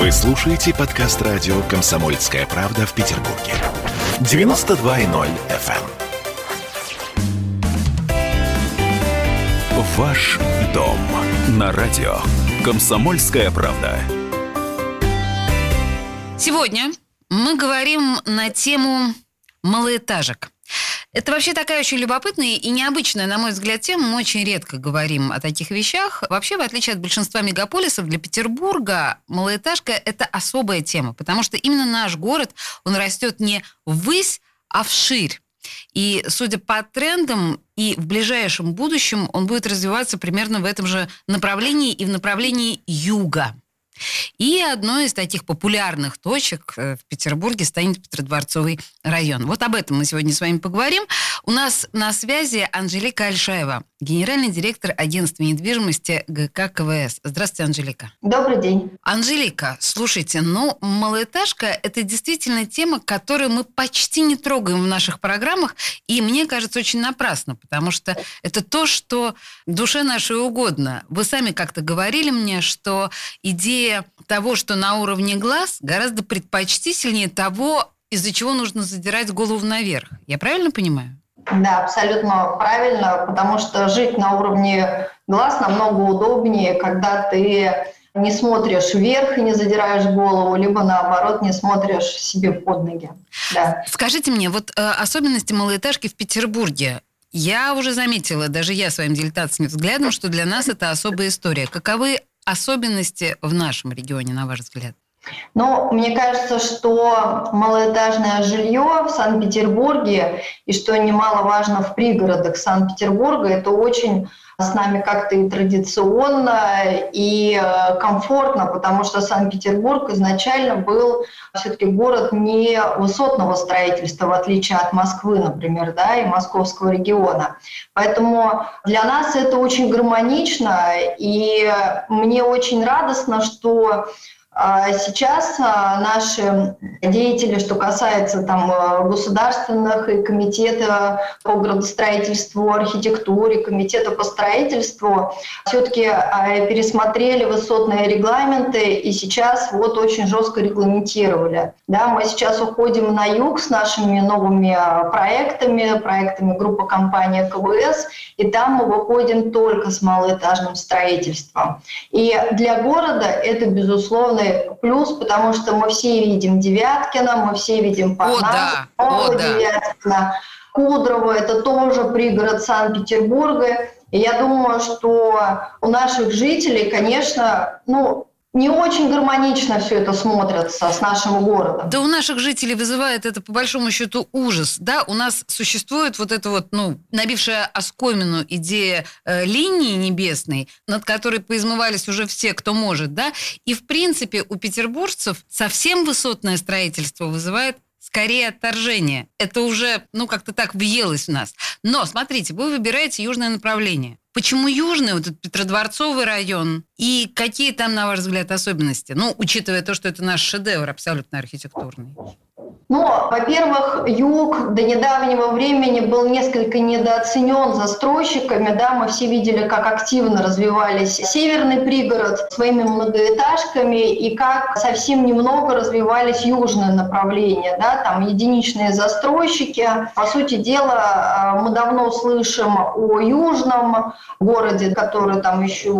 Вы слушаете подкаст радио «Комсомольская правда» в Петербурге. 92.0 FM. эм. Ваш дом на радио «Комсомольская правда». Сегодня мы говорим на тему малоэтажек. Это вообще такая очень любопытная и необычная, на мой взгляд, тема. Мы очень редко говорим о таких вещах. Вообще, в отличие от большинства мегаполисов, для Петербурга малоэтажка – это особая тема, потому что именно наш город, он растет не ввысь, а вширь. И, судя по трендам, и в ближайшем будущем он будет развиваться примерно в этом же направлении и в направлении юга. И одной из таких популярных точек э, в Петербурге станет Петродворцовый район. Вот об этом мы сегодня с вами поговорим. У нас на связи Анжелика Альшаева, генеральный директор агентства недвижимости ГК КВС. Здравствуйте, Анжелика. Добрый день. Анжелика, слушайте, ну, малоэтажка – это действительно тема, которую мы почти не трогаем в наших программах, и мне кажется, очень напрасно, потому что это то, что душе нашей угодно. Вы сами как-то говорили мне, что идея того, что на уровне глаз, гораздо предпочтительнее того, из-за чего нужно задирать голову наверх. Я правильно понимаю? Да, абсолютно правильно, потому что жить на уровне глаз намного удобнее, когда ты не смотришь вверх и не задираешь голову, либо наоборот не смотришь себе под ноги. Да. Скажите мне, вот э, особенности малоэтажки в Петербурге. Я уже заметила, даже я своим дилетантским взглядом, что для нас это особая история. Каковы особенности в нашем регионе, на ваш взгляд? Но мне кажется, что малоэтажное жилье в Санкт-Петербурге и что немаловажно в пригородах Санкт-Петербурга, это очень с нами как-то и традиционно, и э, комфортно, потому что Санкт-Петербург изначально был все-таки город не высотного строительства, в отличие от Москвы, например, да, и московского региона. Поэтому для нас это очень гармонично, и мне очень радостно, что сейчас а, наши деятели, что касается там, э, государственных и комитета по градостроительству, архитектуре, комитета по строительству, все-таки а, пересмотрели высотные регламенты и сейчас вот очень жестко регламентировали. Да, мы сейчас уходим на юг с нашими новыми проектами, проектами группы компании КВС, и там мы выходим только с малоэтажным строительством. И для города это, безусловно, плюс, потому что мы все видим Девяткина, мы все видим Парнас, О, да. О, да. Девяткина, Кудрово, это тоже пригород Санкт-Петербурга. И я думаю, что у наших жителей, конечно, ну, не очень гармонично все это смотрится с нашим городом. Да у наших жителей вызывает это по большому счету ужас. Да, у нас существует вот эта вот, ну, набившая оскомину идея э, линии небесной, над которой поизмывались уже все, кто может, да. И в принципе у петербуржцев совсем высотное строительство вызывает скорее отторжение. Это уже, ну, как-то так въелось в нас. Но, смотрите, вы выбираете южное направление. Почему южный, вот этот Петродворцовый район? И какие там, на ваш взгляд, особенности? Ну, учитывая то, что это наш шедевр абсолютно архитектурный. Ну, во-первых, юг до недавнего времени был несколько недооценен застройщиками. Да, мы все видели, как активно развивались северный пригород своими многоэтажками и как совсем немного развивались южные направления. Да, там единичные застройщики. По сути дела, э, мы давно слышим о южном городе, который там еще,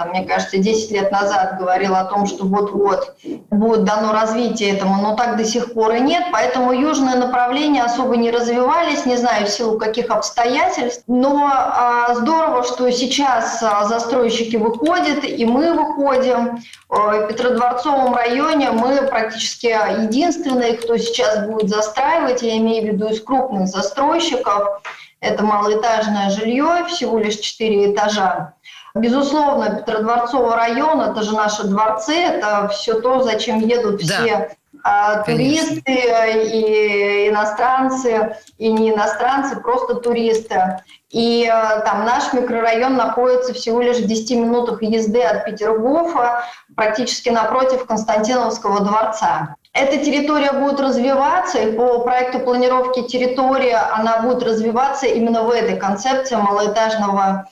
там, мне кажется, 10 лет назад говорил о том, что вот-вот будет дано развитие этому, но так до сих пор и нет поэтому южные направления особо не развивались, не знаю в силу каких обстоятельств. Но а, здорово, что сейчас а, застройщики выходят, и мы выходим. В Петродворцовом районе мы практически единственные, кто сейчас будет застраивать, я имею в виду из крупных застройщиков. Это малоэтажное жилье, всего лишь 4 этажа. Безусловно, Петродворцовый район – это же наши дворцы, это все то, зачем едут да. все а, туристы и иностранцы, и не иностранцы, просто туристы. И а, там наш микрорайон находится всего лишь в 10 минутах езды от Петергофа, практически напротив Константиновского дворца. Эта территория будет развиваться, и по проекту планировки территории она будет развиваться именно в этой концепции малоэтажного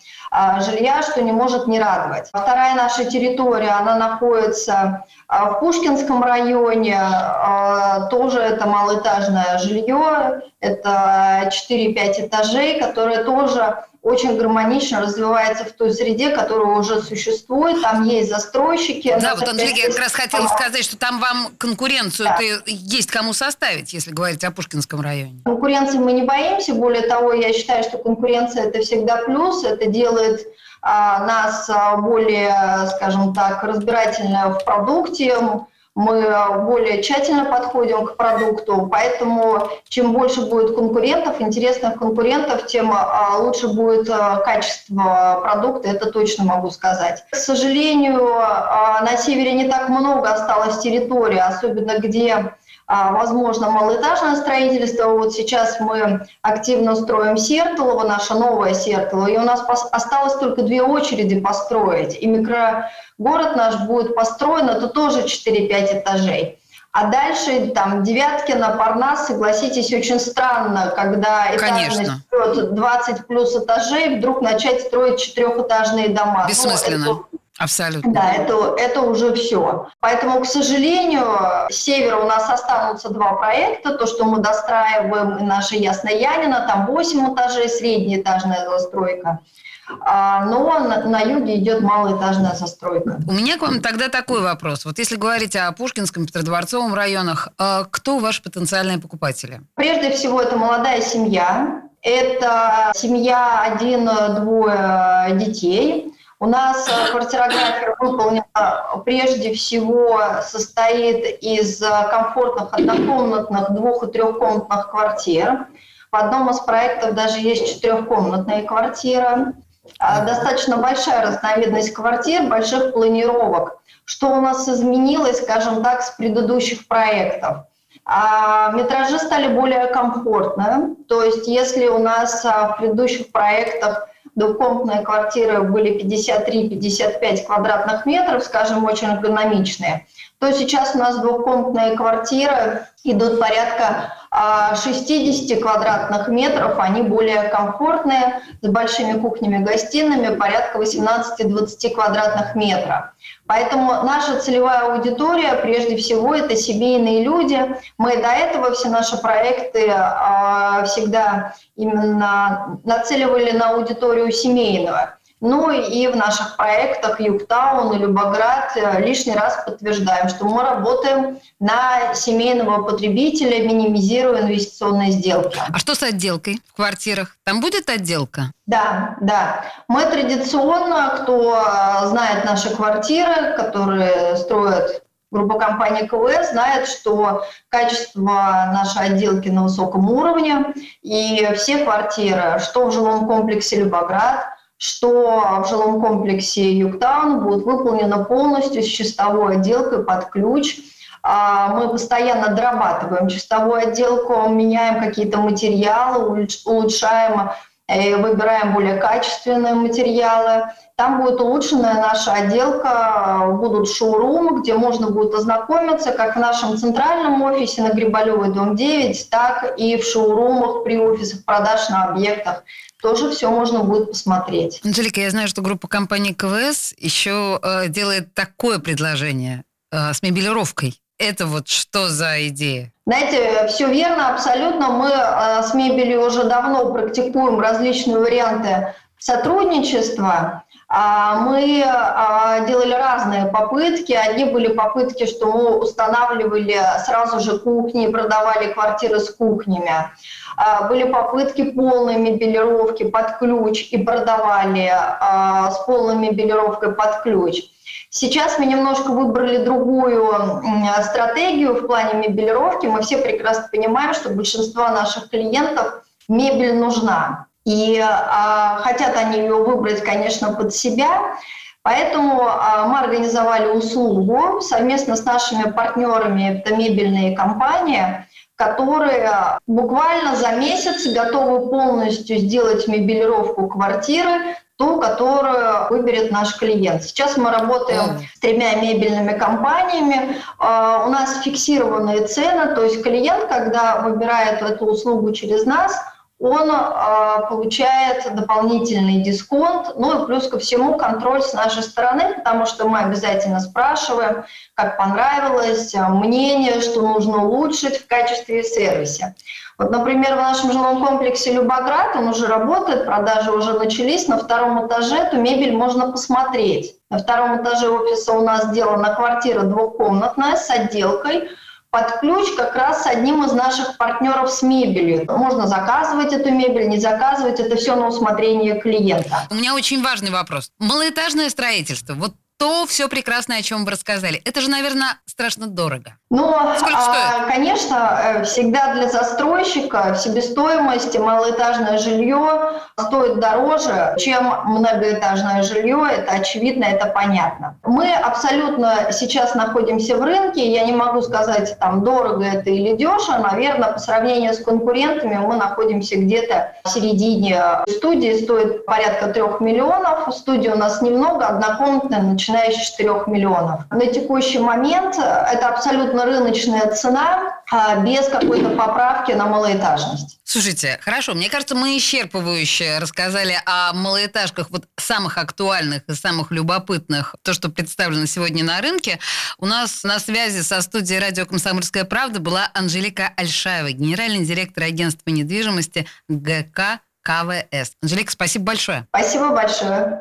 жилья, что не может не радовать. Вторая наша территория, она находится а, в Пушкинском районе, а, тоже это малоэтажное жилье, это 4-5 этажей, которые тоже очень гармонично развивается в той среде, которая уже существует, там есть застройщики. Да, вот, Анжелика, я как раз хотела сказать, что там вам конкуренцию да. есть кому составить, если говорить о Пушкинском районе. Конкуренции мы не боимся, более того, я считаю, что конкуренция – это всегда плюс, это делает а, нас а, более, скажем так, разбирательно в продукте, мы более тщательно подходим к продукту, поэтому чем больше будет конкурентов, интересных конкурентов, тем а, лучше будет а, качество продукта, это точно могу сказать. К сожалению, на севере не так много осталось территории, особенно где возможно, малоэтажное строительство. Вот сейчас мы активно строим Сертолово, наше новое Сертолово, и у нас осталось только две очереди построить. И микрогород наш будет построен, это тоже 4-5 этажей. А дальше там Девяткино, Парнас, согласитесь, очень странно, когда этажность 20 плюс этажей, вдруг начать строить четырехэтажные дома. Бессмысленно. Ну, это Абсолютно. Да, это, это уже все. Поэтому, к сожалению, с севера у нас останутся два проекта. То, что мы достраиваем, наша Ясная Янина, там 8 этажей, среднеэтажная застройка. А, но на, на юге идет малоэтажная застройка. У меня к вам тогда такой вопрос. Вот если говорить о Пушкинском, Петродворцовом районах, а кто ваши потенциальные покупатели? Прежде всего, это молодая семья. Это семья один-двое детей. У нас э, квартирография выполнена прежде всего состоит из э, комфортных однокомнатных двух- и трехкомнатных квартир. В одном из проектов даже есть четырехкомнатная квартира. Достаточно большая разновидность квартир, больших планировок. Что у нас изменилось, скажем так, с предыдущих проектов? А метражи стали более комфортные. То есть если у нас а, в предыдущих проектах двухкомнатные квартиры были 53-55 квадратных метров, скажем, очень эргономичные, то сейчас у нас двухкомнатные квартиры идут порядка 60 а, квадратных метров, они более комфортные, с большими кухнями-гостиными, порядка 18-20 квадратных метров. Поэтому наша целевая аудитория, прежде всего, это семейные люди. Мы до этого все наши проекты э, всегда именно нацеливали на аудиторию семейного. Ну и в наших проектах Югтаун и Любоград э, лишний раз подтверждаем, что мы работаем на семейного потребителя, минимизируя инвестиционные сделки. А что с отделкой в квартирах? Там будет отделка? Да, да. Мы традиционно, кто э, знает наши квартиры, которые строят группа компании КВС знает, что качество нашей отделки на высоком уровне, и все квартиры, что в жилом комплексе Любоград, что в жилом комплексе Югтаун будет выполнено полностью с чистовой отделкой под ключ. А, мы постоянно дорабатываем чистовую отделку, меняем какие-то материалы, улучшаем и выбираем более качественные материалы. Там будет улучшенная наша отделка, будут шоурумы, где можно будет ознакомиться как в нашем центральном офисе на Грибалевой, дом 9, так и в шоурумах при офисах продаж на объектах тоже все можно будет посмотреть. Анжелика, я знаю, что группа компании КВС еще э, делает такое предложение э, с мебелировкой. Это вот что за идея? Знаете, все верно, абсолютно. Мы э, с мебелью уже давно практикуем различные варианты сотрудничества. А, мы а, делали разные попытки. Одни были попытки, что мы устанавливали сразу же кухни, продавали квартиры с кухнями. А, были попытки полной мебелировки под ключ и продавали с полной мебелировкой под ключ. Сейчас мы немножко выбрали другую стратегию в плане мебелировки. Мы все прекрасно понимаем, что большинство наших клиентов мебель нужна. И а, хотят они ее выбрать, конечно, под себя. Поэтому а, мы организовали услугу совместно с нашими партнерами, это мебельные компании, которые буквально за месяц готовы полностью сделать мебелировку квартиры, ту, которую выберет наш клиент. Сейчас мы работаем с тремя мебельными компаниями. А, у нас фиксированные цены, то есть клиент, когда выбирает эту услугу через нас – он э, получает дополнительный дисконт, ну и плюс ко всему контроль с нашей стороны, потому что мы обязательно спрашиваем, как понравилось, мнение, что нужно улучшить в качестве сервиса. Вот, например, в нашем жилом комплексе «Любоград» он уже работает, продажи уже начались. На втором этаже эту мебель можно посмотреть. На втором этаже офиса у нас сделана квартира двухкомнатная с отделкой под ключ как раз с одним из наших партнеров с мебелью. Можно заказывать эту мебель, не заказывать, это все на усмотрение клиента. У меня очень важный вопрос. Малоэтажное строительство. Вот то все прекрасное, о чем вы рассказали. Это же, наверное, страшно дорого. Ну, а, конечно, э, всегда для застройщика в себестоимости малоэтажное жилье стоит дороже, чем многоэтажное жилье. Это очевидно, это понятно. Мы абсолютно сейчас находимся в рынке. Я не могу сказать, там, дорого это или дешево. Наверное, по сравнению с конкурентами мы находимся где-то в середине. Студии стоит порядка трех миллионов. Студии у нас немного, однокомнатная, начинающая с 4 миллионов. На текущий момент это абсолютно рыночная цена а, без какой-то поправки на малоэтажность. Слушайте, хорошо, мне кажется, мы исчерпывающе рассказали о малоэтажках, вот самых актуальных и самых любопытных, то, что представлено сегодня на рынке. У нас на связи со студией радио «Комсомольская правда» была Анжелика Альшаева, генеральный директор агентства недвижимости ГК КВС. Анжелика, спасибо большое. Спасибо большое.